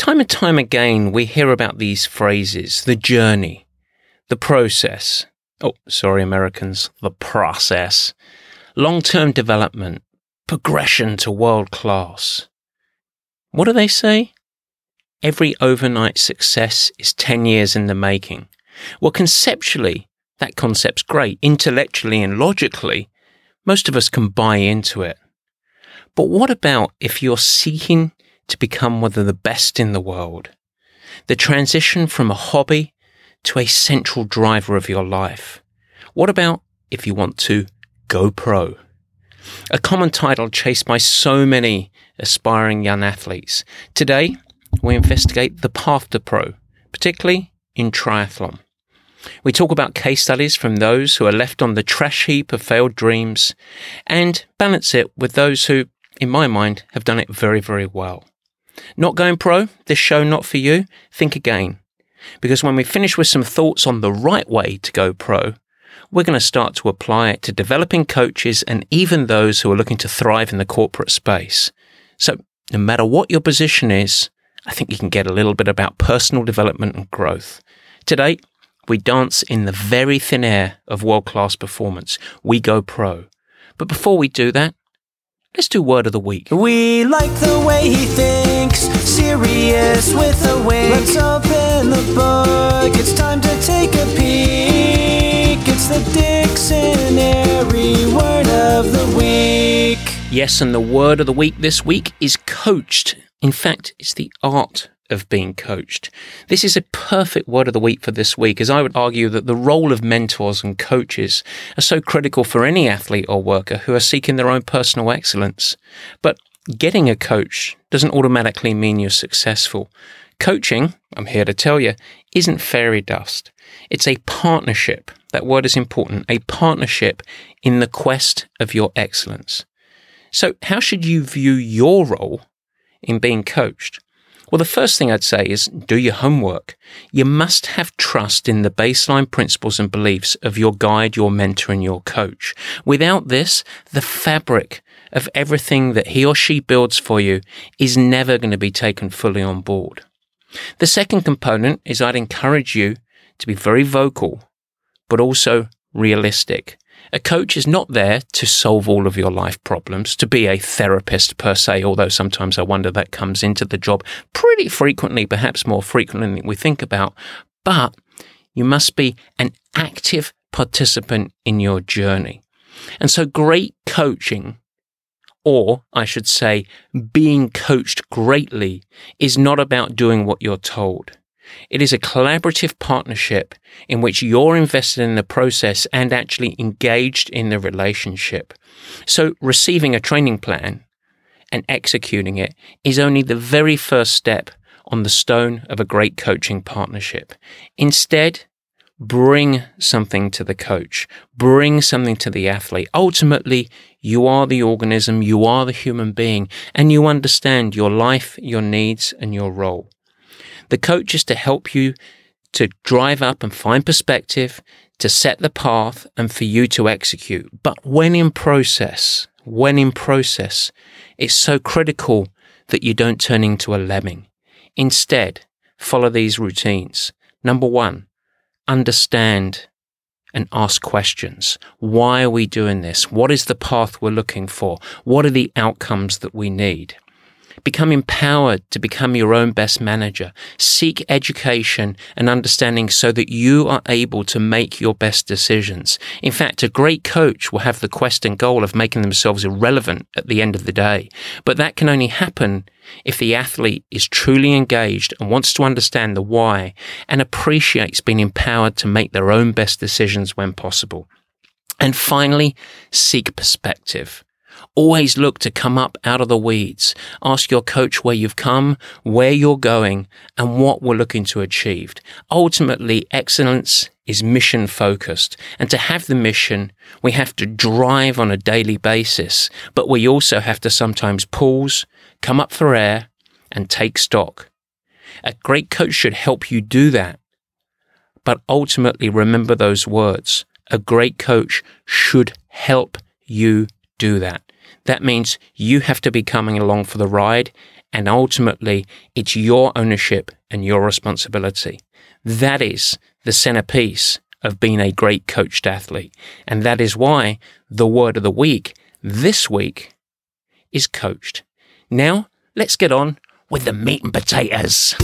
Time and time again, we hear about these phrases the journey, the process. Oh, sorry, Americans, the process. Long term development, progression to world class. What do they say? Every overnight success is 10 years in the making. Well, conceptually, that concept's great. Intellectually and logically, most of us can buy into it. But what about if you're seeking to become one of the best in the world? The transition from a hobby to a central driver of your life. What about if you want to go pro? A common title chased by so many aspiring young athletes. Today, we investigate the path to pro, particularly in triathlon. We talk about case studies from those who are left on the trash heap of failed dreams and balance it with those who, in my mind, have done it very, very well. Not going pro? This show not for you? Think again. Because when we finish with some thoughts on the right way to go pro, we're going to start to apply it to developing coaches and even those who are looking to thrive in the corporate space. So, no matter what your position is, I think you can get a little bit about personal development and growth. Today, we dance in the very thin air of world class performance. We go pro. But before we do that, let's do word of the week. We like the way he thinks, serious with a wink. Let's open the book, it's time to take a peek. It's the dictionary word of the week. Yes, and the word of the week this week is coached. In fact, it's the art of being coached. This is a perfect word of the week for this week, as I would argue that the role of mentors and coaches are so critical for any athlete or worker who are seeking their own personal excellence. But getting a coach doesn't automatically mean you're successful. Coaching, I'm here to tell you, isn't fairy dust. It's a partnership. That word is important. A partnership in the quest of your excellence. So, how should you view your role in being coached? Well, the first thing I'd say is do your homework. You must have trust in the baseline principles and beliefs of your guide, your mentor, and your coach. Without this, the fabric of everything that he or she builds for you is never going to be taken fully on board. The second component is I'd encourage you to be very vocal, but also realistic. A coach is not there to solve all of your life problems, to be a therapist per se, although sometimes I wonder that comes into the job pretty frequently, perhaps more frequently than we think about. But you must be an active participant in your journey. And so great coaching, or I should say, being coached greatly, is not about doing what you're told. It is a collaborative partnership in which you're invested in the process and actually engaged in the relationship. So receiving a training plan and executing it is only the very first step on the stone of a great coaching partnership. Instead, bring something to the coach, bring something to the athlete. Ultimately, you are the organism, you are the human being, and you understand your life, your needs, and your role. The coach is to help you to drive up and find perspective, to set the path, and for you to execute. But when in process, when in process, it's so critical that you don't turn into a lemming. Instead, follow these routines. Number one, understand and ask questions. Why are we doing this? What is the path we're looking for? What are the outcomes that we need? Become empowered to become your own best manager. Seek education and understanding so that you are able to make your best decisions. In fact, a great coach will have the quest and goal of making themselves irrelevant at the end of the day. But that can only happen if the athlete is truly engaged and wants to understand the why and appreciates being empowered to make their own best decisions when possible. And finally, seek perspective. Always look to come up out of the weeds. Ask your coach where you've come, where you're going, and what we're looking to achieve. Ultimately, excellence is mission focused. And to have the mission, we have to drive on a daily basis, but we also have to sometimes pause, come up for air, and take stock. A great coach should help you do that. But ultimately, remember those words. A great coach should help you do that. That means you have to be coming along for the ride, and ultimately, it's your ownership and your responsibility. That is the centerpiece of being a great coached athlete. And that is why the word of the week this week is coached. Now, let's get on with the meat and potatoes.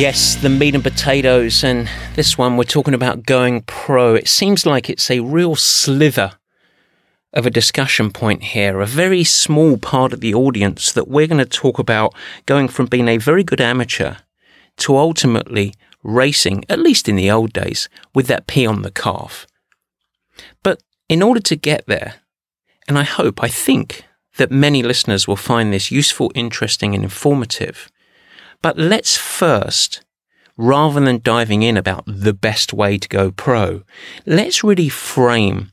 Yes, the meat and potatoes, and this one we're talking about going pro. It seems like it's a real sliver of a discussion point here, a very small part of the audience that we're going to talk about going from being a very good amateur to ultimately racing, at least in the old days, with that P on the calf. But in order to get there, and I hope, I think that many listeners will find this useful, interesting, and informative but let's first, rather than diving in about the best way to go pro, let's really frame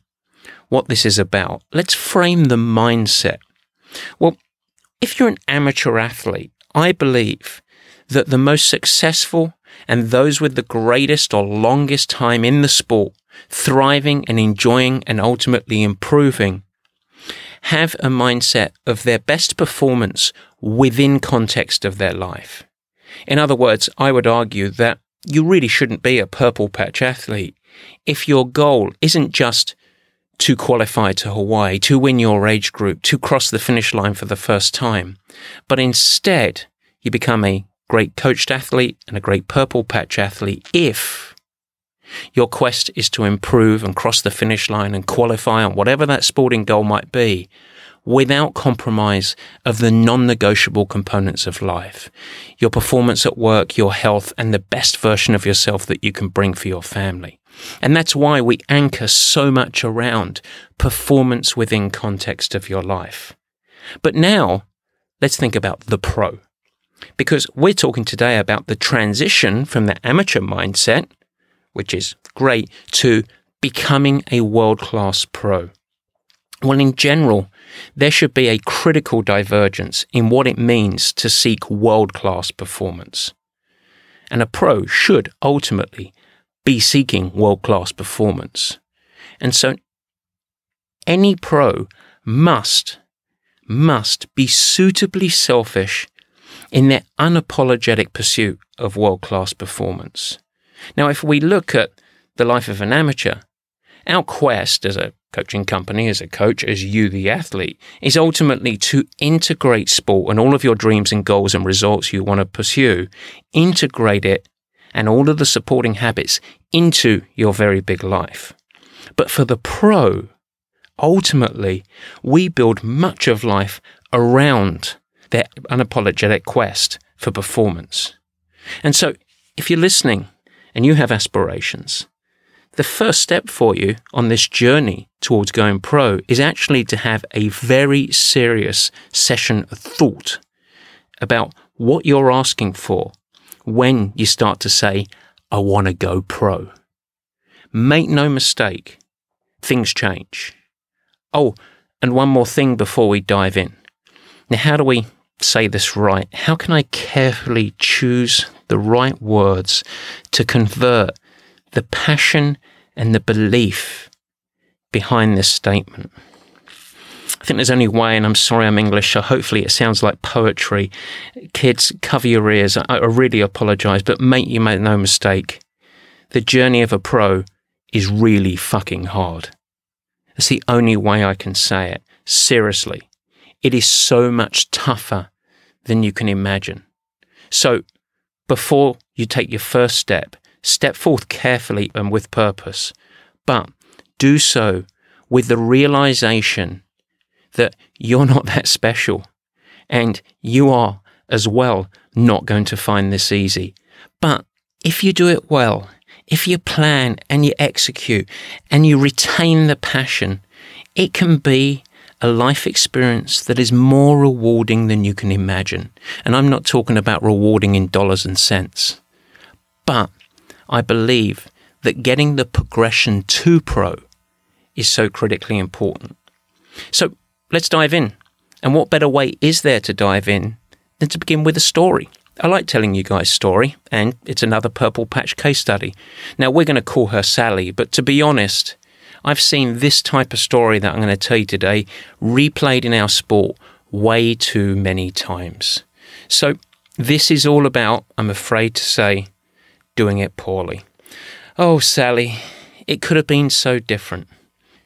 what this is about. Let's frame the mindset. Well, if you're an amateur athlete, I believe that the most successful and those with the greatest or longest time in the sport, thriving and enjoying and ultimately improving, have a mindset of their best performance within context of their life. In other words, I would argue that you really shouldn't be a purple patch athlete if your goal isn't just to qualify to Hawaii, to win your age group, to cross the finish line for the first time, but instead you become a great coached athlete and a great purple patch athlete if your quest is to improve and cross the finish line and qualify on whatever that sporting goal might be without compromise of the non-negotiable components of life. Your performance at work, your health, and the best version of yourself that you can bring for your family. And that's why we anchor so much around performance within context of your life. But now, let's think about the pro. Because we're talking today about the transition from the amateur mindset, which is great, to becoming a world class pro. Well, in general, there should be a critical divergence in what it means to seek world class performance. And a pro should ultimately be seeking world class performance. And so any pro must, must be suitably selfish in their unapologetic pursuit of world class performance. Now, if we look at the life of an amateur, our quest as a coaching company, as a coach, as you, the athlete, is ultimately to integrate sport and all of your dreams and goals and results you want to pursue, integrate it and all of the supporting habits into your very big life. But for the pro, ultimately, we build much of life around their unapologetic quest for performance. And so, if you're listening and you have aspirations, the first step for you on this journey towards going pro is actually to have a very serious session of thought about what you're asking for when you start to say, I want to go pro. Make no mistake, things change. Oh, and one more thing before we dive in. Now, how do we say this right? How can I carefully choose the right words to convert the passion and the belief behind this statement. I think there's only way, and I'm sorry I'm English, so hopefully it sounds like poetry. Kids, cover your ears. I, I really apologize, but make you make no mistake. The journey of a pro is really fucking hard. That's the only way I can say it. Seriously. It is so much tougher than you can imagine. So, before you take your first step, Step forth carefully and with purpose, but do so with the realization that you're not that special and you are as well not going to find this easy. But if you do it well, if you plan and you execute and you retain the passion, it can be a life experience that is more rewarding than you can imagine. And I'm not talking about rewarding in dollars and cents. But I believe that getting the progression to pro is so critically important. So let's dive in. And what better way is there to dive in than to begin with a story? I like telling you guys story, and it's another purple patch case study. Now we're going to call her Sally, but to be honest, I've seen this type of story that I'm going to tell you today replayed in our sport way too many times. So this is all about, I'm afraid to say, doing it poorly. Oh, Sally, it could have been so different.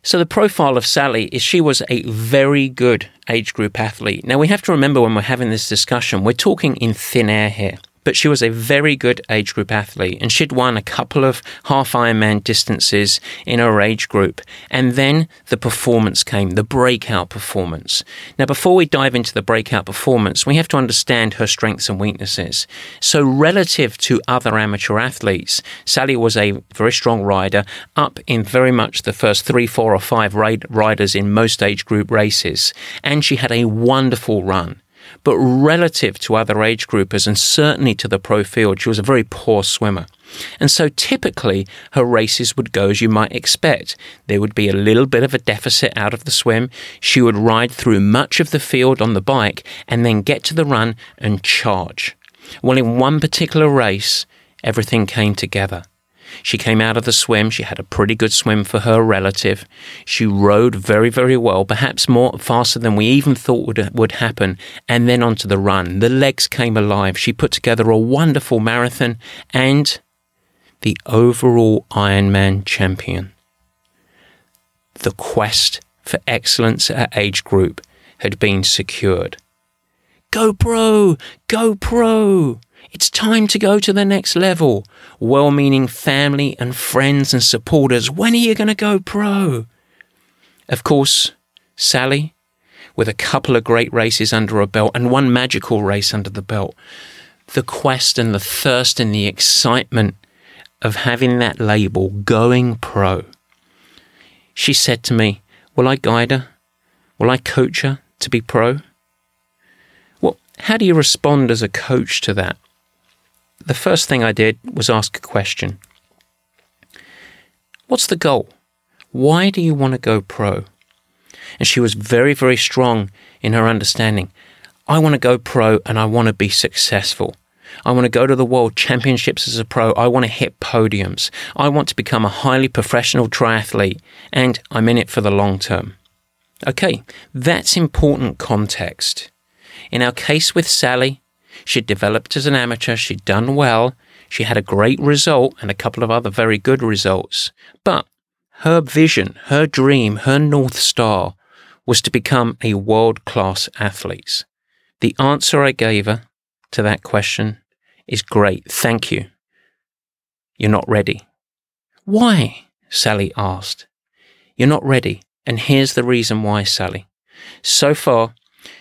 So, the profile of Sally is she was a very good age group athlete. Now, we have to remember when we're having this discussion, we're talking in thin air here but she was a very good age group athlete and she'd won a couple of half Ironman distances in her age group. And then the performance came, the breakout performance. Now, before we dive into the breakout performance, we have to understand her strengths and weaknesses. So, relative to other amateur athletes, Sally was a very strong rider, up in very much the first three, four, or five riders in most age group races. And she had a wonderful run. But relative to other age groupers and certainly to the pro field, she was a very poor swimmer. And so typically her races would go as you might expect. There would be a little bit of a deficit out of the swim. She would ride through much of the field on the bike and then get to the run and charge. Well, in one particular race, everything came together. She came out of the swim. She had a pretty good swim for her relative. She rode very, very well, perhaps more faster than we even thought would, would happen. And then onto the run. The legs came alive. She put together a wonderful marathon and the overall Ironman champion. The quest for excellence at age group had been secured. Go pro! Go pro! It's time to go to the next level. Well meaning family and friends and supporters, when are you going to go pro? Of course, Sally, with a couple of great races under her belt and one magical race under the belt, the quest and the thirst and the excitement of having that label going pro. She said to me, Will I guide her? Will I coach her to be pro? Well, how do you respond as a coach to that? The first thing I did was ask a question What's the goal? Why do you want to go pro? And she was very, very strong in her understanding. I want to go pro and I want to be successful. I want to go to the world championships as a pro. I want to hit podiums. I want to become a highly professional triathlete and I'm in it for the long term. Okay, that's important context. In our case with Sally, She'd developed as an amateur, she'd done well, she had a great result and a couple of other very good results. But her vision, her dream, her North Star was to become a world class athlete. The answer I gave her to that question is great, thank you. You're not ready. Why? Sally asked. You're not ready, and here's the reason why, Sally. So far,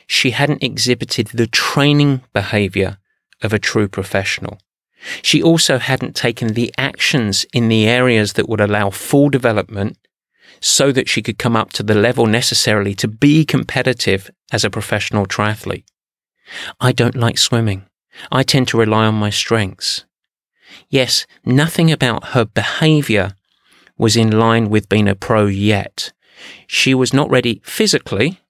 she hadn't exhibited the training behavior of a true professional. She also hadn't taken the actions in the areas that would allow full development so that she could come up to the level necessarily to be competitive as a professional triathlete. I don't like swimming. I tend to rely on my strengths. Yes, nothing about her behavior was in line with being a pro yet. She was not ready physically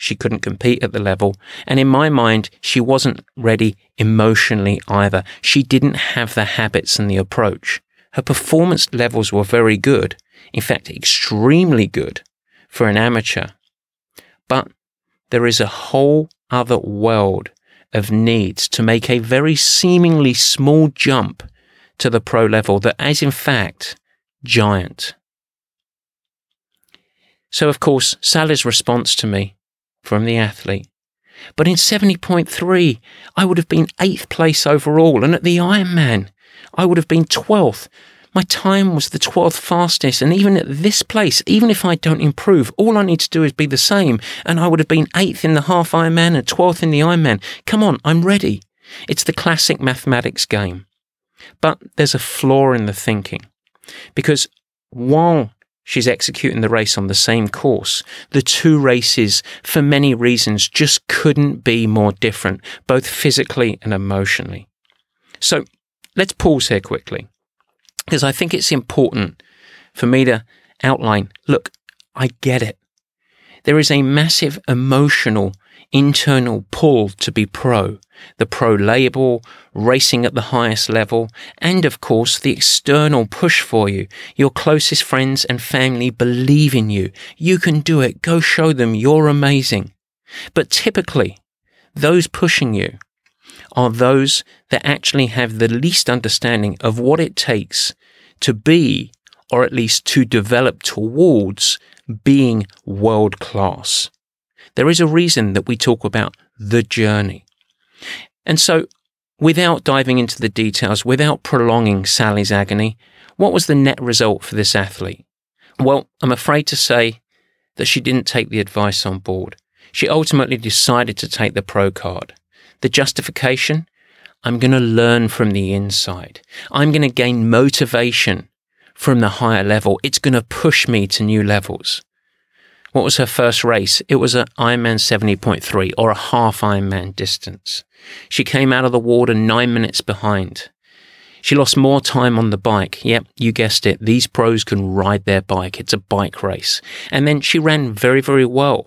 she couldn't compete at the level. And in my mind, she wasn't ready emotionally either. She didn't have the habits and the approach. Her performance levels were very good. In fact, extremely good for an amateur. But there is a whole other world of needs to make a very seemingly small jump to the pro level that is in fact giant. So, of course, Sally's response to me from the athlete. But in 70.3, I would have been eighth place overall, and at the Ironman, I would have been 12th. My time was the 12th fastest, and even at this place, even if I don't improve, all I need to do is be the same, and I would have been 8th in the half Ironman and 12th in the Ironman. Come on, I'm ready. It's the classic mathematics game. But there's a flaw in the thinking. Because while she's executing the race on the same course, the two races, for many reasons, just couldn't be more different, both physically and emotionally. So let's pause here quickly, because I think it's important for me to outline look, I get it. There is a massive emotional internal pull to be pro, the pro label, racing at the highest level, and of course the external push for you. Your closest friends and family believe in you. You can do it. Go show them you're amazing. But typically, those pushing you are those that actually have the least understanding of what it takes to be, or at least to develop towards being world class. There is a reason that we talk about the journey. And so, without diving into the details, without prolonging Sally's agony, what was the net result for this athlete? Well, I'm afraid to say that she didn't take the advice on board. She ultimately decided to take the pro card. The justification? I'm going to learn from the inside. I'm going to gain motivation from the higher level. It's going to push me to new levels. What was her first race? It was an Ironman 70.3 or a half Ironman distance. She came out of the water nine minutes behind. She lost more time on the bike. Yep, you guessed it. These pros can ride their bike. It's a bike race. And then she ran very, very well.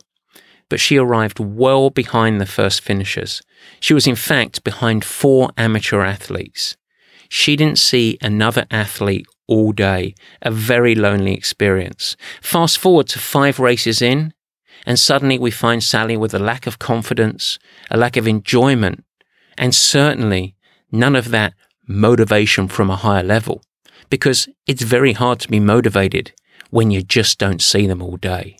But she arrived well behind the first finishers. She was in fact behind four amateur athletes. She didn't see another athlete all day, a very lonely experience. Fast forward to five races in, and suddenly we find Sally with a lack of confidence, a lack of enjoyment, and certainly none of that motivation from a higher level. Because it's very hard to be motivated when you just don't see them all day.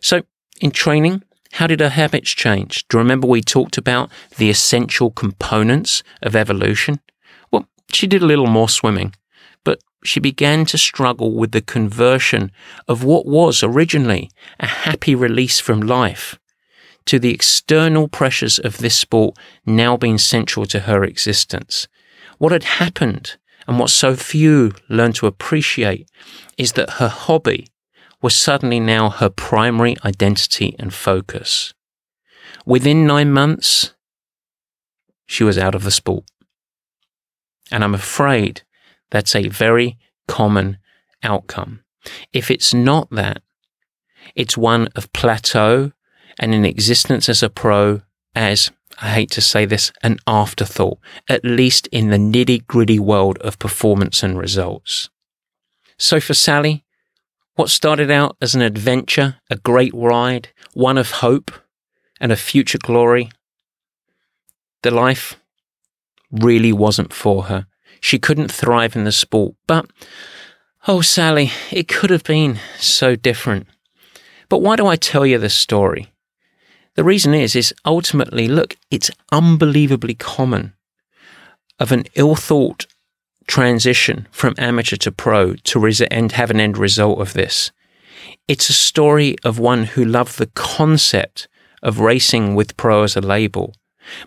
So, in training, how did her habits change? Do you remember we talked about the essential components of evolution? Well, she did a little more swimming she began to struggle with the conversion of what was originally a happy release from life to the external pressures of this sport now being central to her existence. What had happened and what so few learn to appreciate is that her hobby was suddenly now her primary identity and focus. Within nine months, she was out of the sport. And I'm afraid that's a very common outcome. If it's not that, it's one of plateau and in existence as a pro as, I hate to say this, an afterthought, at least in the nitty gritty world of performance and results. So for Sally, what started out as an adventure, a great ride, one of hope and of future glory, the life really wasn't for her. She couldn't thrive in the sport. But, oh, Sally, it could have been so different. But why do I tell you this story? The reason is, is ultimately, look, it's unbelievably common of an ill thought transition from amateur to pro to res- have an end result of this. It's a story of one who loved the concept of racing with pro as a label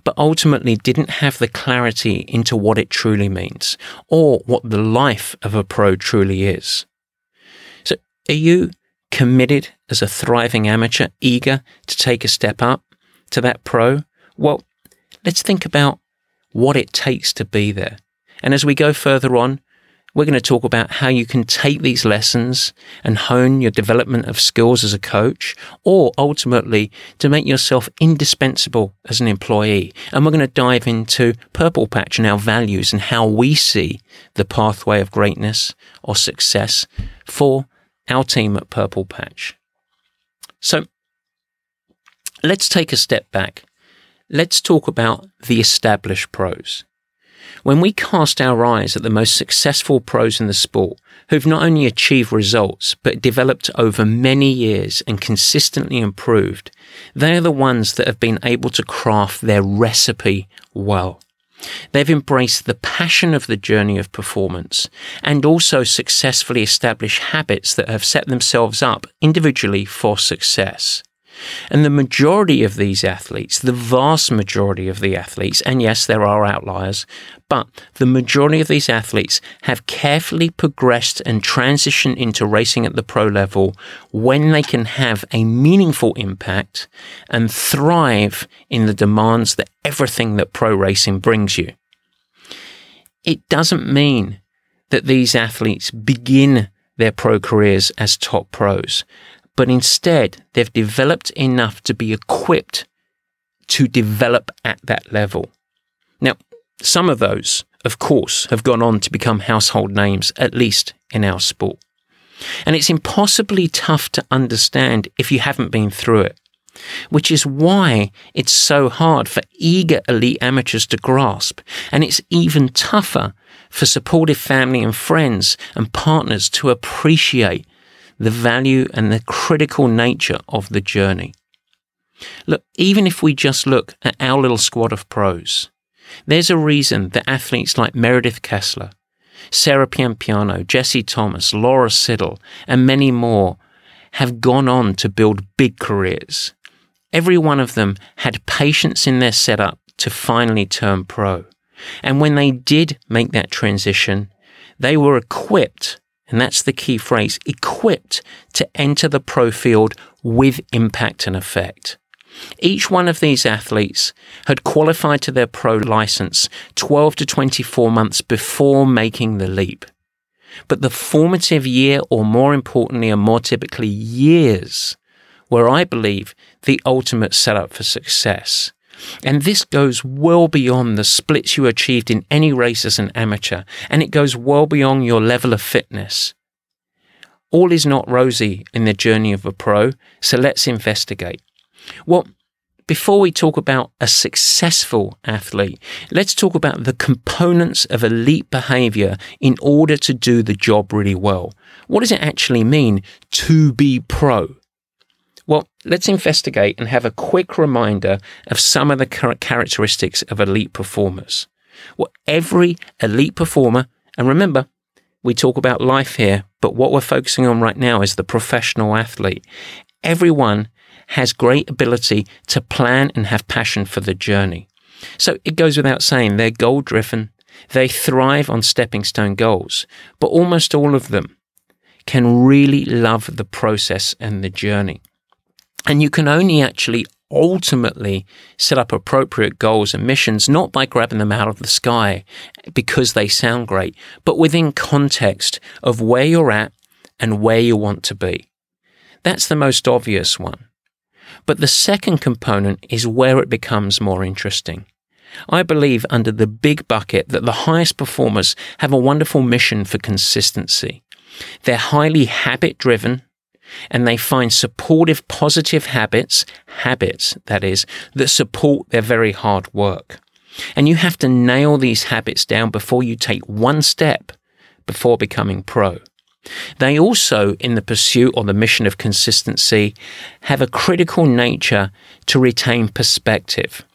but ultimately didn't have the clarity into what it truly means or what the life of a pro truly is. So, are you committed as a thriving amateur, eager to take a step up to that pro? Well, let's think about what it takes to be there. And as we go further on, we're going to talk about how you can take these lessons and hone your development of skills as a coach, or ultimately to make yourself indispensable as an employee. And we're going to dive into Purple Patch and our values and how we see the pathway of greatness or success for our team at Purple Patch. So let's take a step back. Let's talk about the established pros. When we cast our eyes at the most successful pros in the sport, who've not only achieved results, but developed over many years and consistently improved, they are the ones that have been able to craft their recipe well. They've embraced the passion of the journey of performance and also successfully established habits that have set themselves up individually for success. And the majority of these athletes, the vast majority of the athletes, and yes, there are outliers, but the majority of these athletes have carefully progressed and transitioned into racing at the pro level when they can have a meaningful impact and thrive in the demands that everything that pro racing brings you. It doesn't mean that these athletes begin their pro careers as top pros but instead they've developed enough to be equipped to develop at that level. Now, some of those, of course, have gone on to become household names, at least in our sport. And it's impossibly tough to understand if you haven't been through it, which is why it's so hard for eager elite amateurs to grasp. And it's even tougher for supportive family and friends and partners to appreciate the value and the critical nature of the journey. Look, even if we just look at our little squad of pros, there's a reason that athletes like Meredith Kessler, Sarah Piampiano, Jesse Thomas, Laura Siddall, and many more have gone on to build big careers. Every one of them had patience in their setup to finally turn pro. And when they did make that transition, they were equipped and that's the key phrase, equipped to enter the pro field with impact and effect. Each one of these athletes had qualified to their pro license 12 to 24 months before making the leap. But the formative year, or more importantly, and more typically years, were, I believe, the ultimate setup for success. And this goes well beyond the splits you achieved in any race as an amateur, and it goes well beyond your level of fitness. All is not rosy in the journey of a pro, so let's investigate. Well, before we talk about a successful athlete, let's talk about the components of elite behavior in order to do the job really well. What does it actually mean to be pro? Well, let's investigate and have a quick reminder of some of the characteristics of elite performers. Well, every elite performer, and remember, we talk about life here, but what we're focusing on right now is the professional athlete. Everyone has great ability to plan and have passion for the journey. So it goes without saying they're goal driven. They thrive on stepping stone goals, but almost all of them can really love the process and the journey. And you can only actually ultimately set up appropriate goals and missions, not by grabbing them out of the sky because they sound great, but within context of where you're at and where you want to be. That's the most obvious one. But the second component is where it becomes more interesting. I believe under the big bucket that the highest performers have a wonderful mission for consistency. They're highly habit driven and they find supportive, positive habits, habits, that is, that support their very hard work. And you have to nail these habits down before you take one step before becoming pro. They also, in the pursuit or the mission of consistency, have a critical nature to retain perspective.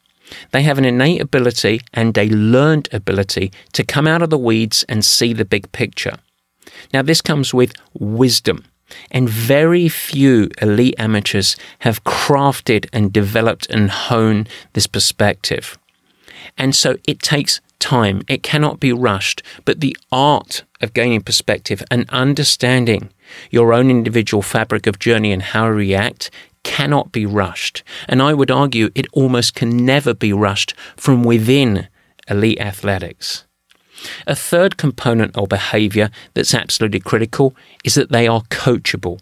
They have an innate ability and a learned ability to come out of the weeds and see the big picture. Now, this comes with wisdom. And very few elite amateurs have crafted and developed and honed this perspective. And so it takes time. It cannot be rushed. But the art of gaining perspective and understanding your own individual fabric of journey and how to react cannot be rushed. And I would argue it almost can never be rushed from within elite athletics. A third component of behavior that's absolutely critical is that they are coachable.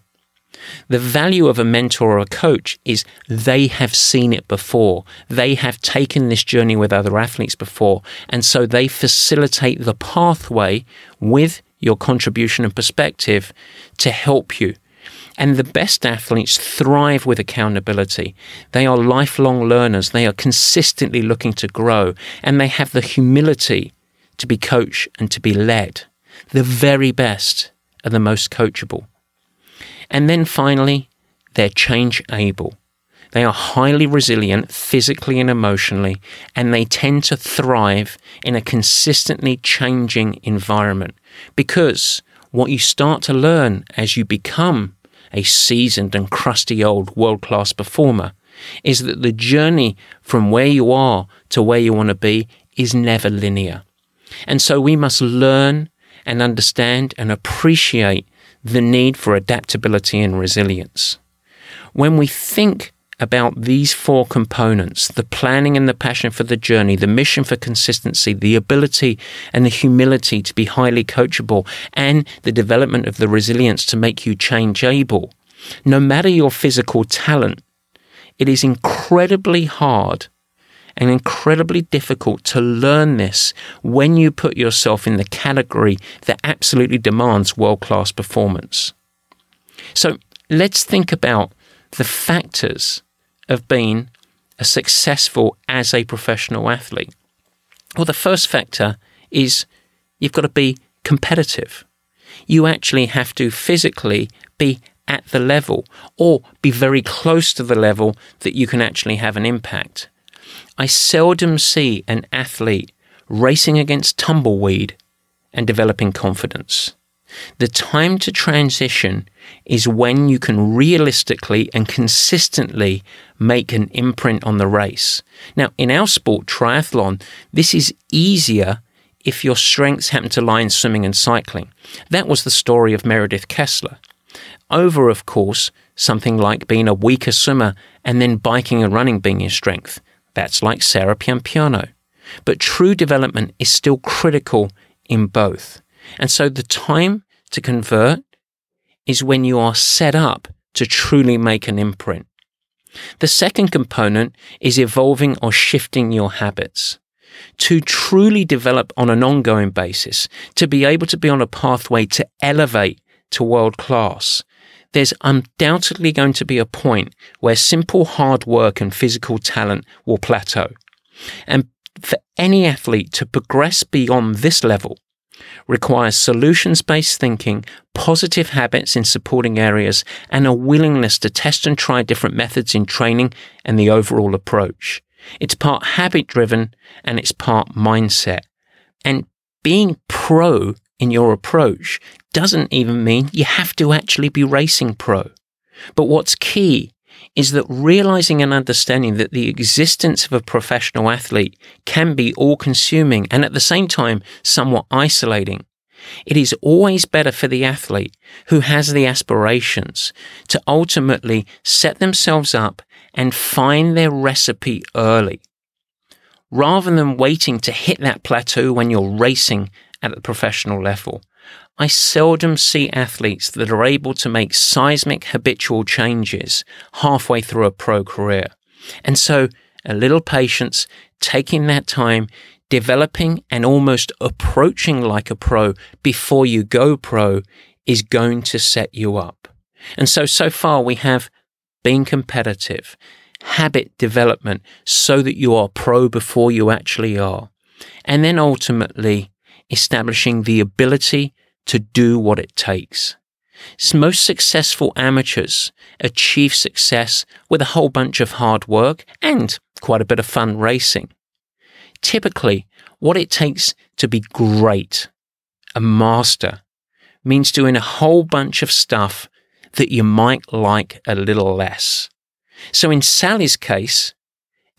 The value of a mentor or a coach is they have seen it before. They have taken this journey with other athletes before. And so they facilitate the pathway with your contribution and perspective to help you. And the best athletes thrive with accountability. They are lifelong learners. They are consistently looking to grow and they have the humility to be coached and to be led. The very best are the most coachable. And then finally, they're change able. They are highly resilient physically and emotionally, and they tend to thrive in a consistently changing environment because what you start to learn as you become a seasoned and crusty old world class performer is that the journey from where you are to where you want to be is never linear. And so we must learn and understand and appreciate the need for adaptability and resilience. When we think about these four components the planning and the passion for the journey, the mission for consistency, the ability and the humility to be highly coachable, and the development of the resilience to make you change able. No matter your physical talent, it is incredibly hard and incredibly difficult to learn this when you put yourself in the category that absolutely demands world class performance. So let's think about the factors of being a successful as a professional athlete. Well, the first factor is you've got to be competitive. You actually have to physically be at the level or be very close to the level that you can actually have an impact. I seldom see an athlete racing against tumbleweed and developing confidence. The time to transition is when you can realistically and consistently make an imprint on the race. Now, in our sport, triathlon, this is easier if your strengths happen to lie in swimming and cycling. That was the story of Meredith Kessler. Over, of course, something like being a weaker swimmer and then biking and running being your strength. That's like Sarah Piampiano. But true development is still critical in both. And so the time to convert is when you are set up to truly make an imprint. The second component is evolving or shifting your habits. To truly develop on an ongoing basis, to be able to be on a pathway to elevate to world class, there's undoubtedly going to be a point where simple hard work and physical talent will plateau. And for any athlete to progress beyond this level requires solutions based thinking, positive habits in supporting areas, and a willingness to test and try different methods in training and the overall approach. It's part habit driven and it's part mindset. And being pro in your approach doesn't even mean you have to actually be racing pro. But what's key is that realizing and understanding that the existence of a professional athlete can be all consuming and at the same time somewhat isolating. It is always better for the athlete who has the aspirations to ultimately set themselves up and find their recipe early rather than waiting to hit that plateau when you're racing at the professional level. I seldom see athletes that are able to make seismic habitual changes halfway through a pro career. And so a little patience, taking that time, developing and almost approaching like a pro before you go pro is going to set you up. And so, so far we have been competitive, habit development so that you are pro before you actually are. And then ultimately establishing the ability to do what it takes. Most successful amateurs achieve success with a whole bunch of hard work and quite a bit of fun racing. Typically, what it takes to be great, a master, means doing a whole bunch of stuff that you might like a little less. So in Sally's case,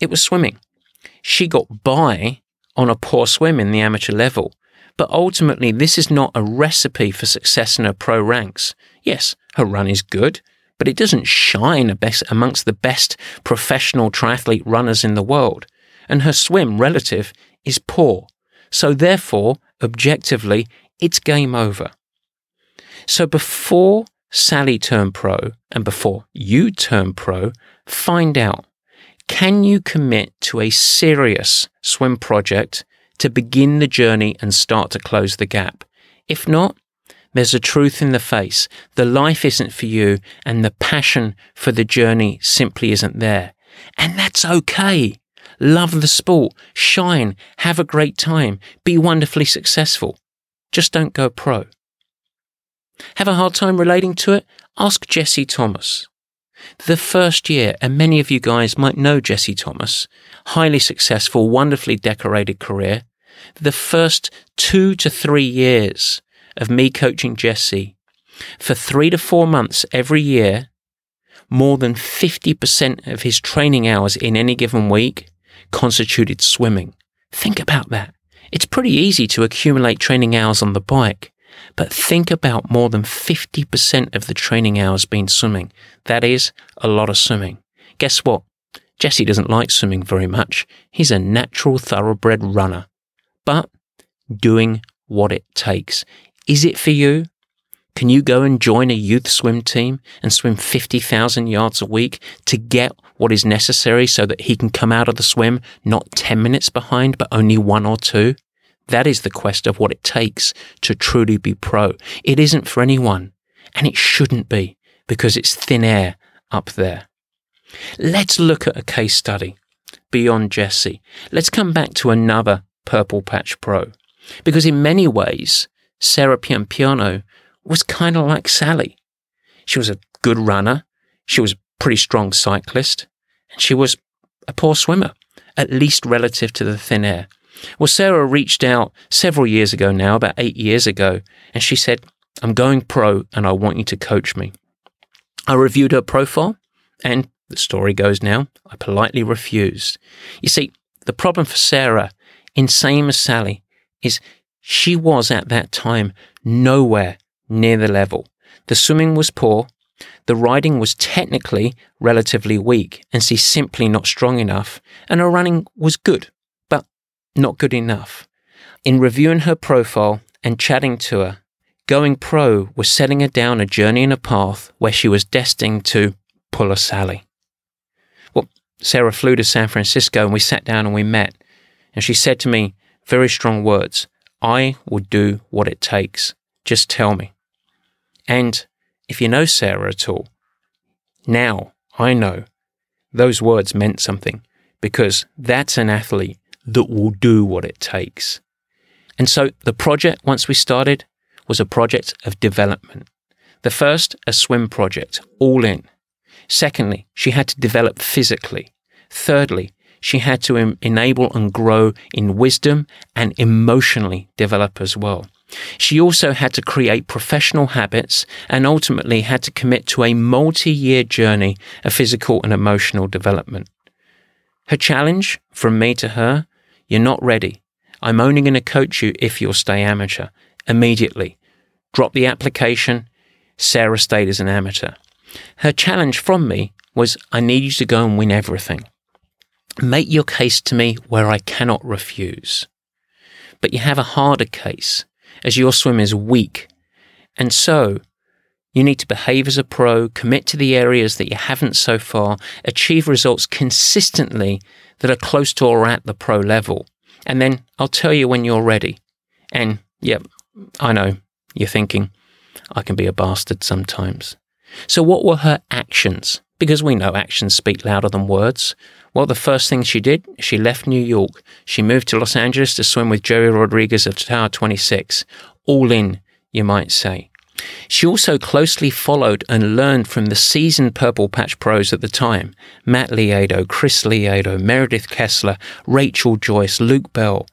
it was swimming. She got by on a poor swim in the amateur level, but ultimately, this is not a recipe for success in her pro ranks. Yes, her run is good, but it doesn't shine amongst the best professional triathlete runners in the world. And her swim relative is poor. So therefore, objectively, it's game over. So before Sally turned pro and before you turn pro, find out can you commit to a serious swim project to begin the journey and start to close the gap. If not, there's a truth in the face. The life isn't for you and the passion for the journey simply isn't there. And that's okay. Love the sport, shine, have a great time, be wonderfully successful. Just don't go pro. Have a hard time relating to it? Ask Jesse Thomas. The first year, and many of you guys might know Jesse Thomas, highly successful, wonderfully decorated career. The first two to three years of me coaching Jesse, for three to four months every year, more than 50% of his training hours in any given week constituted swimming. Think about that. It's pretty easy to accumulate training hours on the bike, but think about more than 50% of the training hours being swimming. That is a lot of swimming. Guess what? Jesse doesn't like swimming very much. He's a natural thoroughbred runner, but doing what it takes. Is it for you? Can you go and join a youth swim team and swim 50,000 yards a week to get what is necessary so that he can come out of the swim not 10 minutes behind, but only one or two? That is the quest of what it takes to truly be pro. It isn't for anyone, and it shouldn't be because it's thin air up there. Let's look at a case study beyond Jesse. Let's come back to another Purple Patch Pro because in many ways, Sarah Piampiano was kind of like Sally. She was a good runner. She was a pretty strong cyclist. And she was a poor swimmer, at least relative to the thin air. Well, Sarah reached out several years ago now, about eight years ago, and she said, I'm going pro and I want you to coach me. I reviewed her profile and the story goes now, I politely refused. You see, the problem for Sarah, in same as Sally, is she was at that time nowhere near the level. The swimming was poor, the riding was technically relatively weak, and she's simply not strong enough, and her running was good, but not good enough. In reviewing her profile and chatting to her, going pro was setting her down a journey and a path where she was destined to pull a Sally. Well, Sarah flew to San Francisco and we sat down and we met, and she said to me very strong words I will do what it takes. Just tell me. And if you know Sarah at all, now I know those words meant something because that's an athlete that will do what it takes. And so the project, once we started, was a project of development. The first, a swim project, all in. Secondly, she had to develop physically. Thirdly, she had to em- enable and grow in wisdom and emotionally develop as well. She also had to create professional habits and ultimately had to commit to a multi year journey of physical and emotional development. Her challenge from me to her you're not ready. I'm only going to coach you if you'll stay amateur. Immediately. Drop the application. Sarah stayed as an amateur. Her challenge from me was I need you to go and win everything. Make your case to me where I cannot refuse. But you have a harder case as your swim is weak. And so, you need to behave as a pro, commit to the areas that you haven't so far, achieve results consistently that are close to or at the pro level. And then I'll tell you when you're ready. And yep, I know, you're thinking, I can be a bastard sometimes. So, what were her actions? Because we know actions speak louder than words. Well, the first thing she did, she left New York. She moved to Los Angeles to swim with Gerry Rodrigues of Tower 26. All in, you might say. She also closely followed and learned from the seasoned Purple Patch pros at the time Matt Lieto, Chris Lieto, Meredith Kessler, Rachel Joyce, Luke Bell.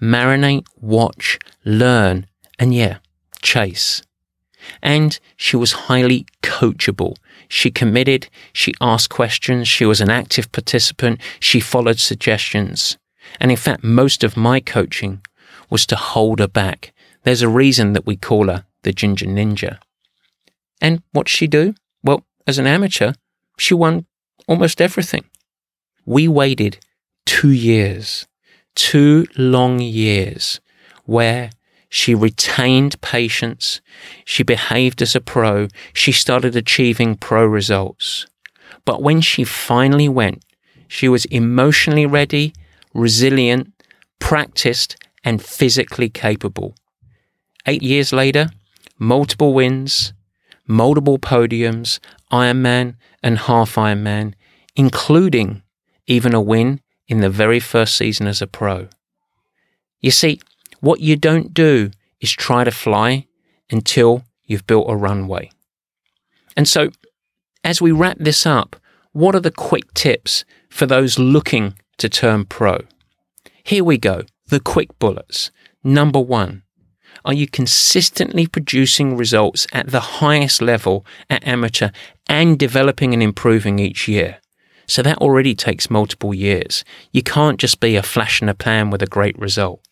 Marinate, watch, learn, and yeah, chase. And she was highly coachable. She committed, she asked questions, she was an active participant, she followed suggestions. And in fact, most of my coaching was to hold her back. There's a reason that we call her the Ginger Ninja. And what she do? Well, as an amateur, she won almost everything. We waited two years, two long years, where she retained patience. She behaved as a pro. She started achieving pro results. But when she finally went, she was emotionally ready, resilient, practiced, and physically capable. Eight years later, multiple wins, multiple podiums, Ironman and half Ironman, including even a win in the very first season as a pro. You see, what you don't do is try to fly until you've built a runway. And so as we wrap this up, what are the quick tips for those looking to turn pro? Here we go. The quick bullets. Number one, are you consistently producing results at the highest level at amateur and developing and improving each year? So that already takes multiple years. You can't just be a flash in a pan with a great result.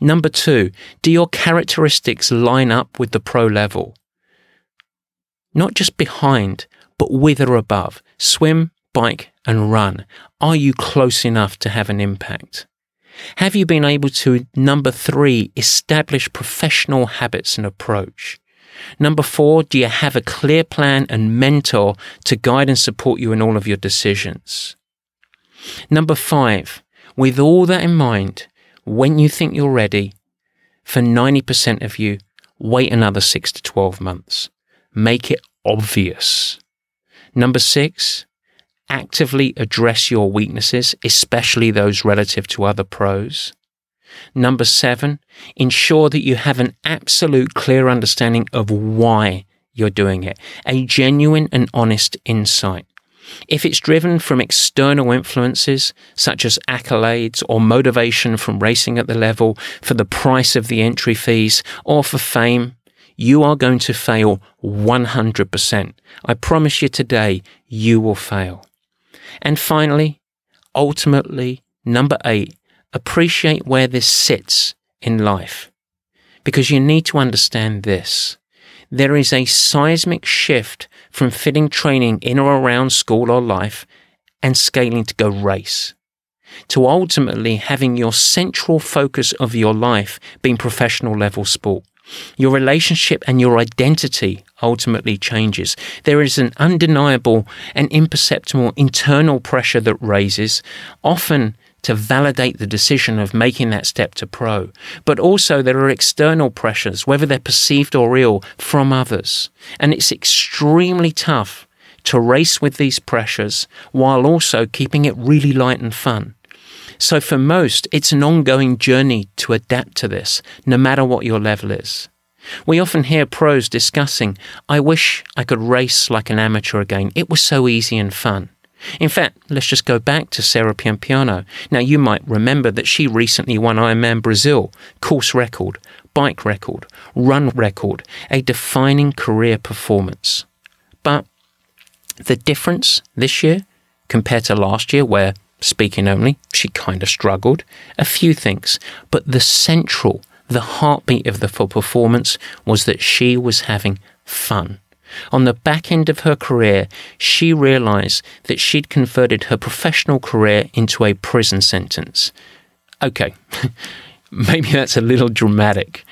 Number two, do your characteristics line up with the pro level? Not just behind, but with or above. Swim, bike, and run. Are you close enough to have an impact? Have you been able to, number three, establish professional habits and approach? Number four, do you have a clear plan and mentor to guide and support you in all of your decisions? Number five, with all that in mind, when you think you're ready, for 90% of you, wait another six to 12 months. Make it obvious. Number six, actively address your weaknesses, especially those relative to other pros. Number seven, ensure that you have an absolute clear understanding of why you're doing it, a genuine and honest insight. If it's driven from external influences, such as accolades or motivation from racing at the level, for the price of the entry fees, or for fame, you are going to fail 100%. I promise you today, you will fail. And finally, ultimately, number eight, appreciate where this sits in life. Because you need to understand this. There is a seismic shift from fitting training in or around school or life and scaling to go race. To ultimately having your central focus of your life being professional level sport. Your relationship and your identity ultimately changes. There is an undeniable and imperceptible internal pressure that raises, often to validate the decision of making that step to pro. But also, there are external pressures, whether they're perceived or real, from others. And it's extremely tough to race with these pressures while also keeping it really light and fun. So, for most, it's an ongoing journey to adapt to this, no matter what your level is. We often hear pros discussing, I wish I could race like an amateur again. It was so easy and fun. In fact, let's just go back to Sarah Piampiano. Now, you might remember that she recently won Ironman Brazil, course record, bike record, run record, a defining career performance. But the difference this year compared to last year, where speaking only, she kind of struggled, a few things, but the central the heartbeat of the full performance was that she was having fun. On the back end of her career, she realized that she'd converted her professional career into a prison sentence. Okay, maybe that's a little dramatic.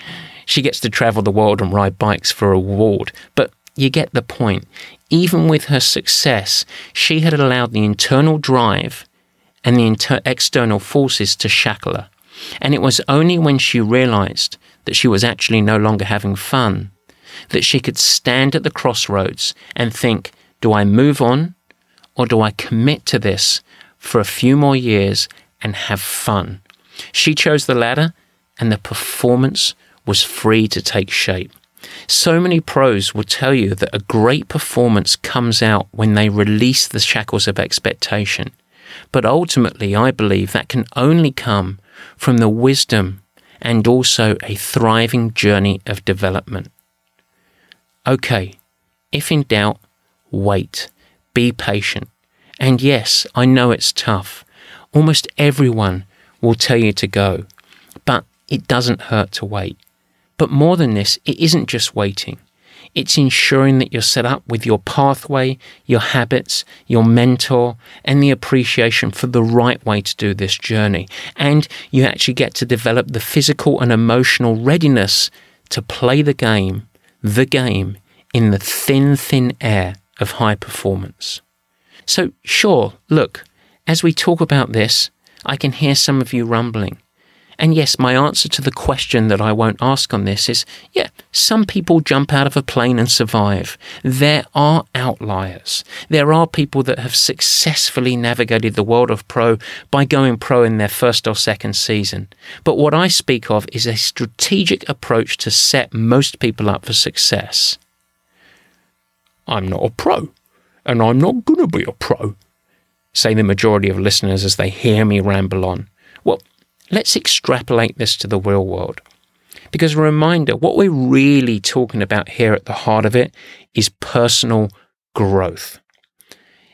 She gets to travel the world and ride bikes for a reward, but you get the point. Even with her success, she had allowed the internal drive and the inter- external forces to shackle her. And it was only when she realized that she was actually no longer having fun that she could stand at the crossroads and think, do I move on or do I commit to this for a few more years and have fun? She chose the latter and the performance was free to take shape. So many pros will tell you that a great performance comes out when they release the shackles of expectation. But ultimately, I believe that can only come from the wisdom and also a thriving journey of development. Okay, if in doubt, wait, be patient. And yes, I know it's tough. Almost everyone will tell you to go, but it doesn't hurt to wait. But more than this, it isn't just waiting. It's ensuring that you're set up with your pathway, your habits, your mentor, and the appreciation for the right way to do this journey. And you actually get to develop the physical and emotional readiness to play the game, the game, in the thin, thin air of high performance. So, sure, look, as we talk about this, I can hear some of you rumbling. And yes, my answer to the question that I won't ask on this is yeah, some people jump out of a plane and survive. There are outliers. There are people that have successfully navigated the world of pro by going pro in their first or second season. But what I speak of is a strategic approach to set most people up for success. I'm not a pro. and I'm not going to be a pro, say the majority of listeners as they hear me ramble on. Let's extrapolate this to the real world. Because a reminder, what we're really talking about here at the heart of it is personal growth.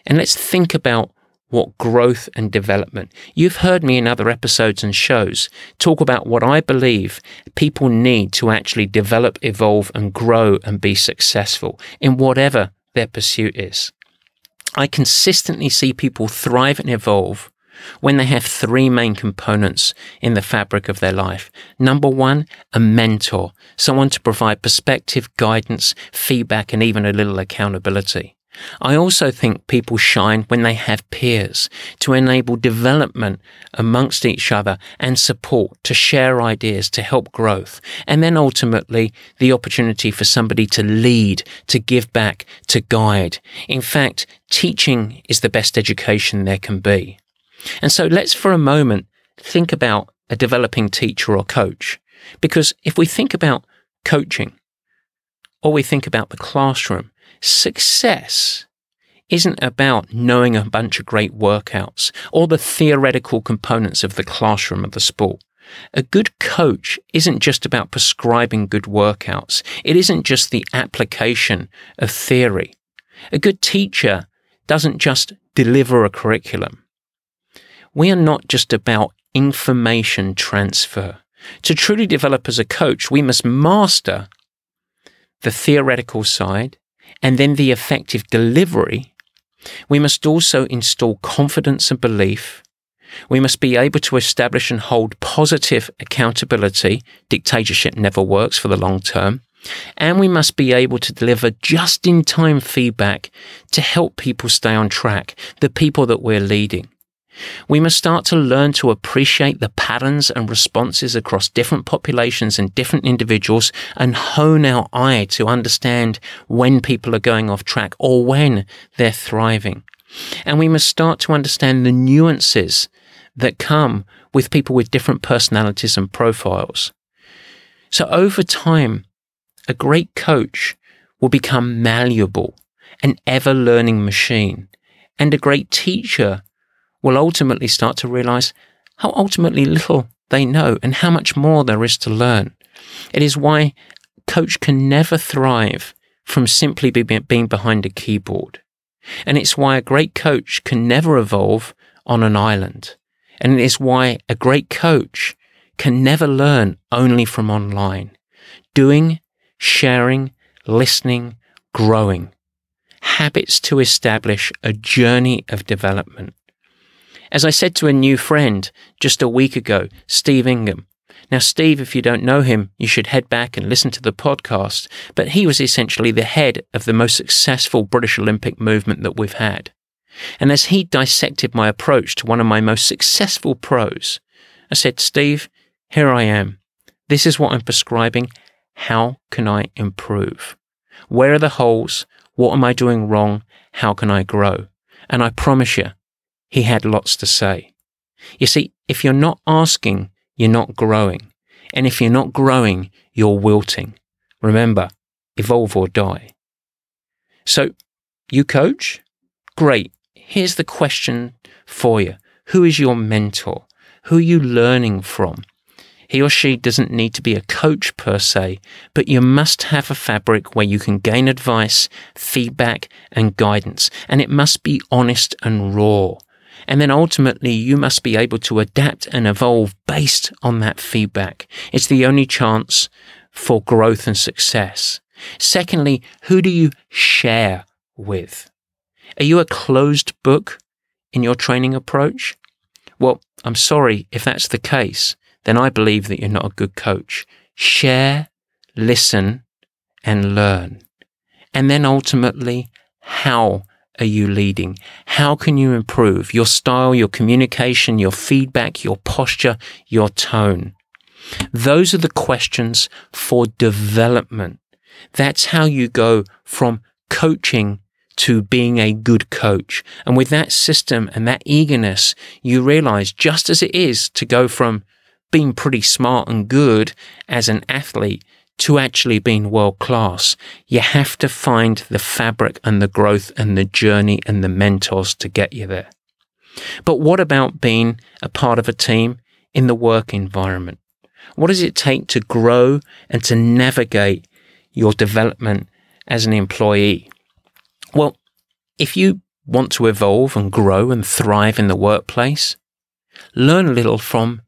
And let's think about what growth and development. You've heard me in other episodes and shows talk about what I believe people need to actually develop, evolve, and grow and be successful in whatever their pursuit is. I consistently see people thrive and evolve when they have three main components in the fabric of their life. Number one, a mentor, someone to provide perspective, guidance, feedback, and even a little accountability. I also think people shine when they have peers to enable development amongst each other and support to share ideas to help growth. And then ultimately the opportunity for somebody to lead, to give back, to guide. In fact, teaching is the best education there can be. And so let's for a moment think about a developing teacher or coach. Because if we think about coaching or we think about the classroom, success isn't about knowing a bunch of great workouts or the theoretical components of the classroom of the sport. A good coach isn't just about prescribing good workouts. It isn't just the application of theory. A good teacher doesn't just deliver a curriculum. We are not just about information transfer. To truly develop as a coach, we must master the theoretical side and then the effective delivery, we must also install confidence and belief. We must be able to establish and hold positive accountability. Dictatorship never works for the long term. And we must be able to deliver just in time feedback to help people stay on track, the people that we're leading. We must start to learn to appreciate the patterns and responses across different populations and different individuals and hone our eye to understand when people are going off track or when they're thriving. And we must start to understand the nuances that come with people with different personalities and profiles. So over time, a great coach will become malleable, an ever learning machine, and a great teacher will ultimately start to realize how ultimately little they know and how much more there is to learn. It is why coach can never thrive from simply being behind a keyboard. And it's why a great coach can never evolve on an island. And it is why a great coach can never learn only from online. Doing, sharing, listening, growing. Habits to establish a journey of development. As I said to a new friend just a week ago, Steve Ingham. Now, Steve, if you don't know him, you should head back and listen to the podcast, but he was essentially the head of the most successful British Olympic movement that we've had. And as he dissected my approach to one of my most successful pros, I said, Steve, here I am. This is what I'm prescribing. How can I improve? Where are the holes? What am I doing wrong? How can I grow? And I promise you, he had lots to say. You see, if you're not asking, you're not growing. And if you're not growing, you're wilting. Remember, evolve or die. So, you coach? Great. Here's the question for you. Who is your mentor? Who are you learning from? He or she doesn't need to be a coach per se, but you must have a fabric where you can gain advice, feedback, and guidance. And it must be honest and raw. And then ultimately, you must be able to adapt and evolve based on that feedback. It's the only chance for growth and success. Secondly, who do you share with? Are you a closed book in your training approach? Well, I'm sorry if that's the case, then I believe that you're not a good coach. Share, listen, and learn. And then ultimately, how are you leading? How can you improve your style, your communication, your feedback, your posture, your tone? Those are the questions for development. That's how you go from coaching to being a good coach. And with that system and that eagerness, you realize just as it is to go from being pretty smart and good as an athlete to actually being world class, you have to find the fabric and the growth and the journey and the mentors to get you there. But what about being a part of a team in the work environment? What does it take to grow and to navigate your development as an employee? Well, if you want to evolve and grow and thrive in the workplace, learn a little from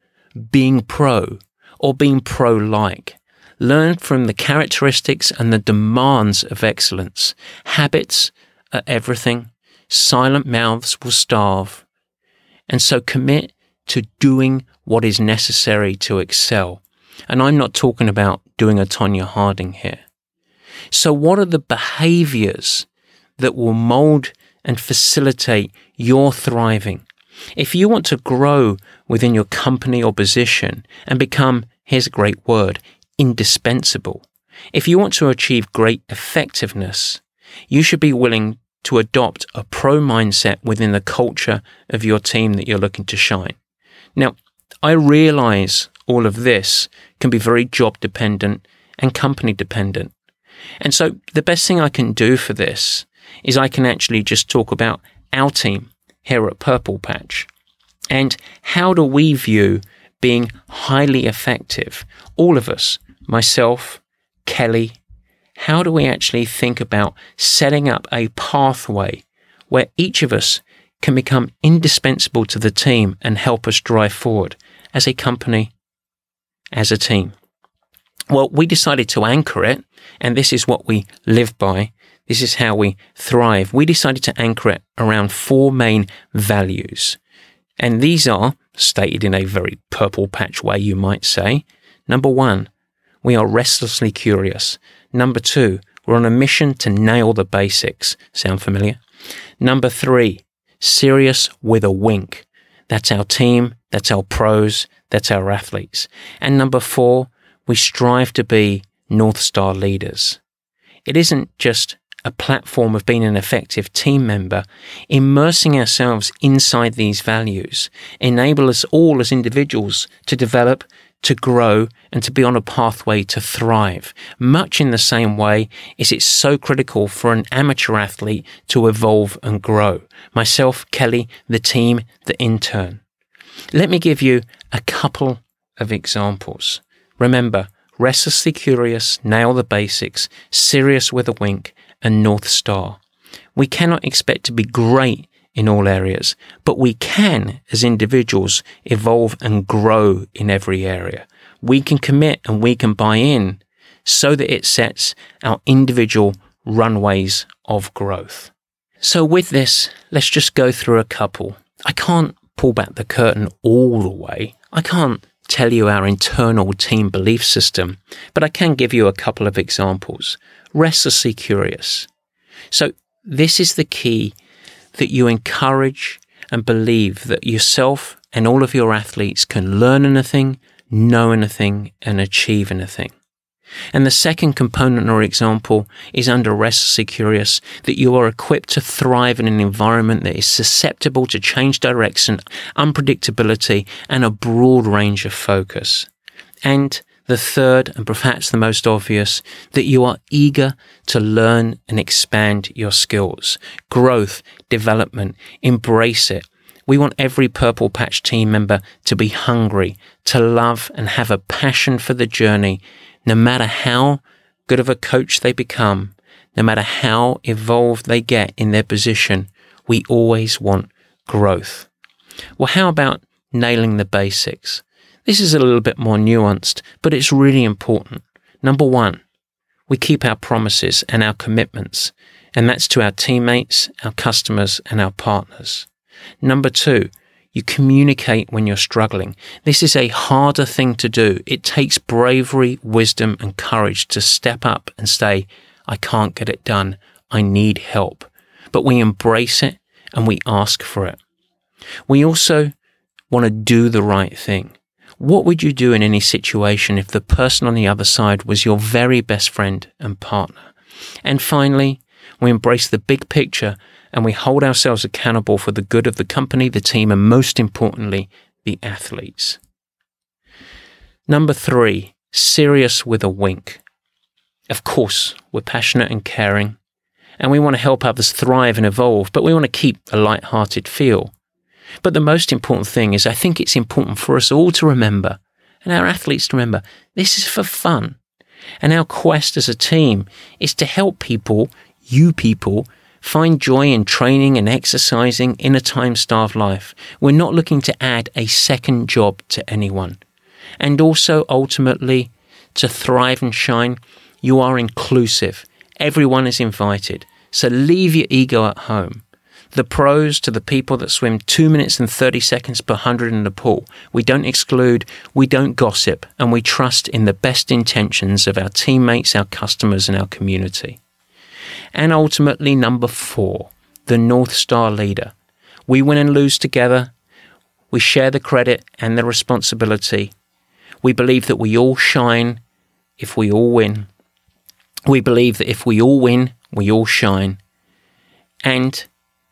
being pro or being pro like. Learn from the characteristics and the demands of excellence. Habits are everything. Silent mouths will starve. And so commit to doing what is necessary to excel. And I'm not talking about doing a Tonya Harding here. So what are the behaviors that will mold and facilitate your thriving? If you want to grow within your company or position and become, here's a great word, indispensable, if you want to achieve great effectiveness, you should be willing to adopt a pro mindset within the culture of your team that you're looking to shine. Now, I realize all of this can be very job dependent and company dependent. And so the best thing I can do for this is I can actually just talk about our team here at Purple Patch and how do we view being highly effective? All of us, myself, Kelly, how do we actually think about setting up a pathway where each of us can become indispensable to the team and help us drive forward as a company, as a team? Well, we decided to anchor it, and this is what we live by. This is how we thrive. We decided to anchor it around four main values. And these are stated in a very purple patch way, you might say. Number one, we are restlessly curious. Number two, we're on a mission to nail the basics. Sound familiar? Number three, serious with a wink. That's our team. That's our pros. That's our athletes. And number four, we strive to be North Star leaders. It isn't just a platform of being an effective team member, immersing ourselves inside these values enable us all as individuals to develop, to grow, and to be on a pathway to thrive. Much in the same way is it so critical for an amateur athlete to evolve and grow. Myself, Kelly, the team, the intern. Let me give you a couple of examples. Remember, restlessly curious, nail the basics, serious with a wink, and North Star. We cannot expect to be great in all areas, but we can, as individuals, evolve and grow in every area. We can commit and we can buy in so that it sets our individual runways of growth. So with this, let's just go through a couple. I can't pull back the curtain all the way. I can't tell you our internal team belief system, but I can give you a couple of examples. Restlessly curious. So this is the key that you encourage and believe that yourself and all of your athletes can learn anything, know anything, and achieve anything. And the second component or example is under restlessly curious that you are equipped to thrive in an environment that is susceptible to change direction, unpredictability, and a broad range of focus. And the third, and perhaps the most obvious, that you are eager to learn and expand your skills. Growth, development, embrace it. We want every Purple Patch team member to be hungry, to love and have a passion for the journey no matter how good of a coach they become, no matter how evolved they get in their position, we always want growth. Well, how about nailing the basics? This is a little bit more nuanced, but it's really important. Number one, we keep our promises and our commitments, and that's to our teammates, our customers, and our partners. Number two, you communicate when you're struggling. This is a harder thing to do. It takes bravery, wisdom, and courage to step up and say, I can't get it done. I need help. But we embrace it and we ask for it. We also want to do the right thing. What would you do in any situation if the person on the other side was your very best friend and partner? And finally, we embrace the big picture and we hold ourselves accountable for the good of the company, the team, and most importantly, the athletes. Number three, serious with a wink. Of course, we're passionate and caring, and we want to help others thrive and evolve, but we want to keep a light-hearted feel. But the most important thing is I think it's important for us all to remember, and our athletes to remember, this is for fun. And our quest as a team is to help people, you people, find joy in training and exercising in a time starved life. We're not looking to add a second job to anyone. And also, ultimately, to thrive and shine, you are inclusive. Everyone is invited. So leave your ego at home. The pros to the people that swim 2 minutes and 30 seconds per 100 in the pool. We don't exclude, we don't gossip, and we trust in the best intentions of our teammates, our customers, and our community. And ultimately, number four, the North Star leader. We win and lose together. We share the credit and the responsibility. We believe that we all shine if we all win. We believe that if we all win, we all shine. And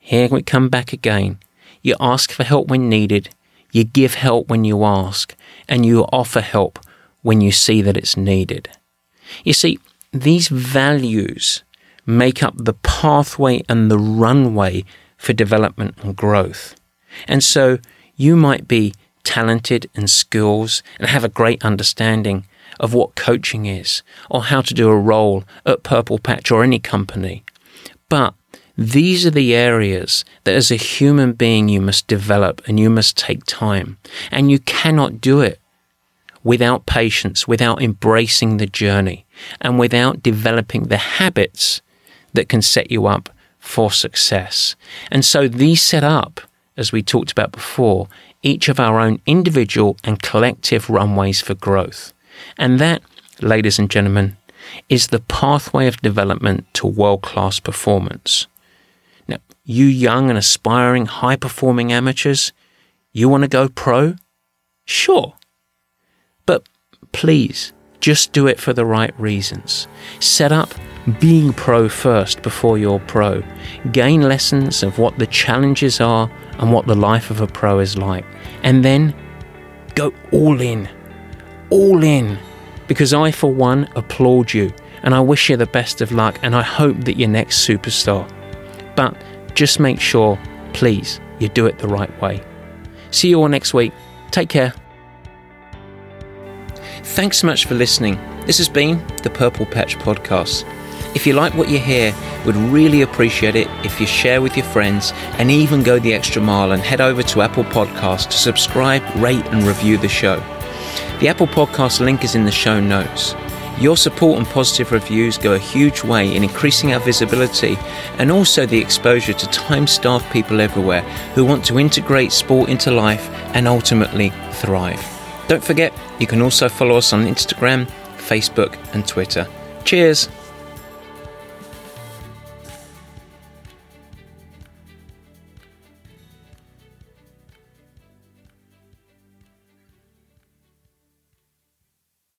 here we come back again. You ask for help when needed, you give help when you ask, and you offer help when you see that it's needed. You see, these values make up the pathway and the runway for development and growth. And so you might be talented and skills and have a great understanding of what coaching is or how to do a role at Purple Patch or any company. But these are the areas that as a human being you must develop and you must take time. And you cannot do it without patience, without embracing the journey, and without developing the habits that can set you up for success. And so these set up, as we talked about before, each of our own individual and collective runways for growth. And that, ladies and gentlemen, is the pathway of development to world class performance. You young and aspiring high performing amateurs, you want to go pro? Sure. But please, just do it for the right reasons. Set up being pro first before you're pro. Gain lessons of what the challenges are and what the life of a pro is like. And then go all in. All in. Because I, for one, applaud you and I wish you the best of luck and I hope that you're next superstar. But just make sure, please, you do it the right way. See you all next week. Take care. Thanks so much for listening. This has been the Purple Patch Podcast. If you like what you hear, would really appreciate it if you share with your friends and even go the extra mile and head over to Apple Podcasts to subscribe, rate, and review the show. The Apple Podcast link is in the show notes. Your support and positive reviews go a huge way in increasing our visibility and also the exposure to time starved people everywhere who want to integrate sport into life and ultimately thrive. Don't forget, you can also follow us on Instagram, Facebook, and Twitter. Cheers!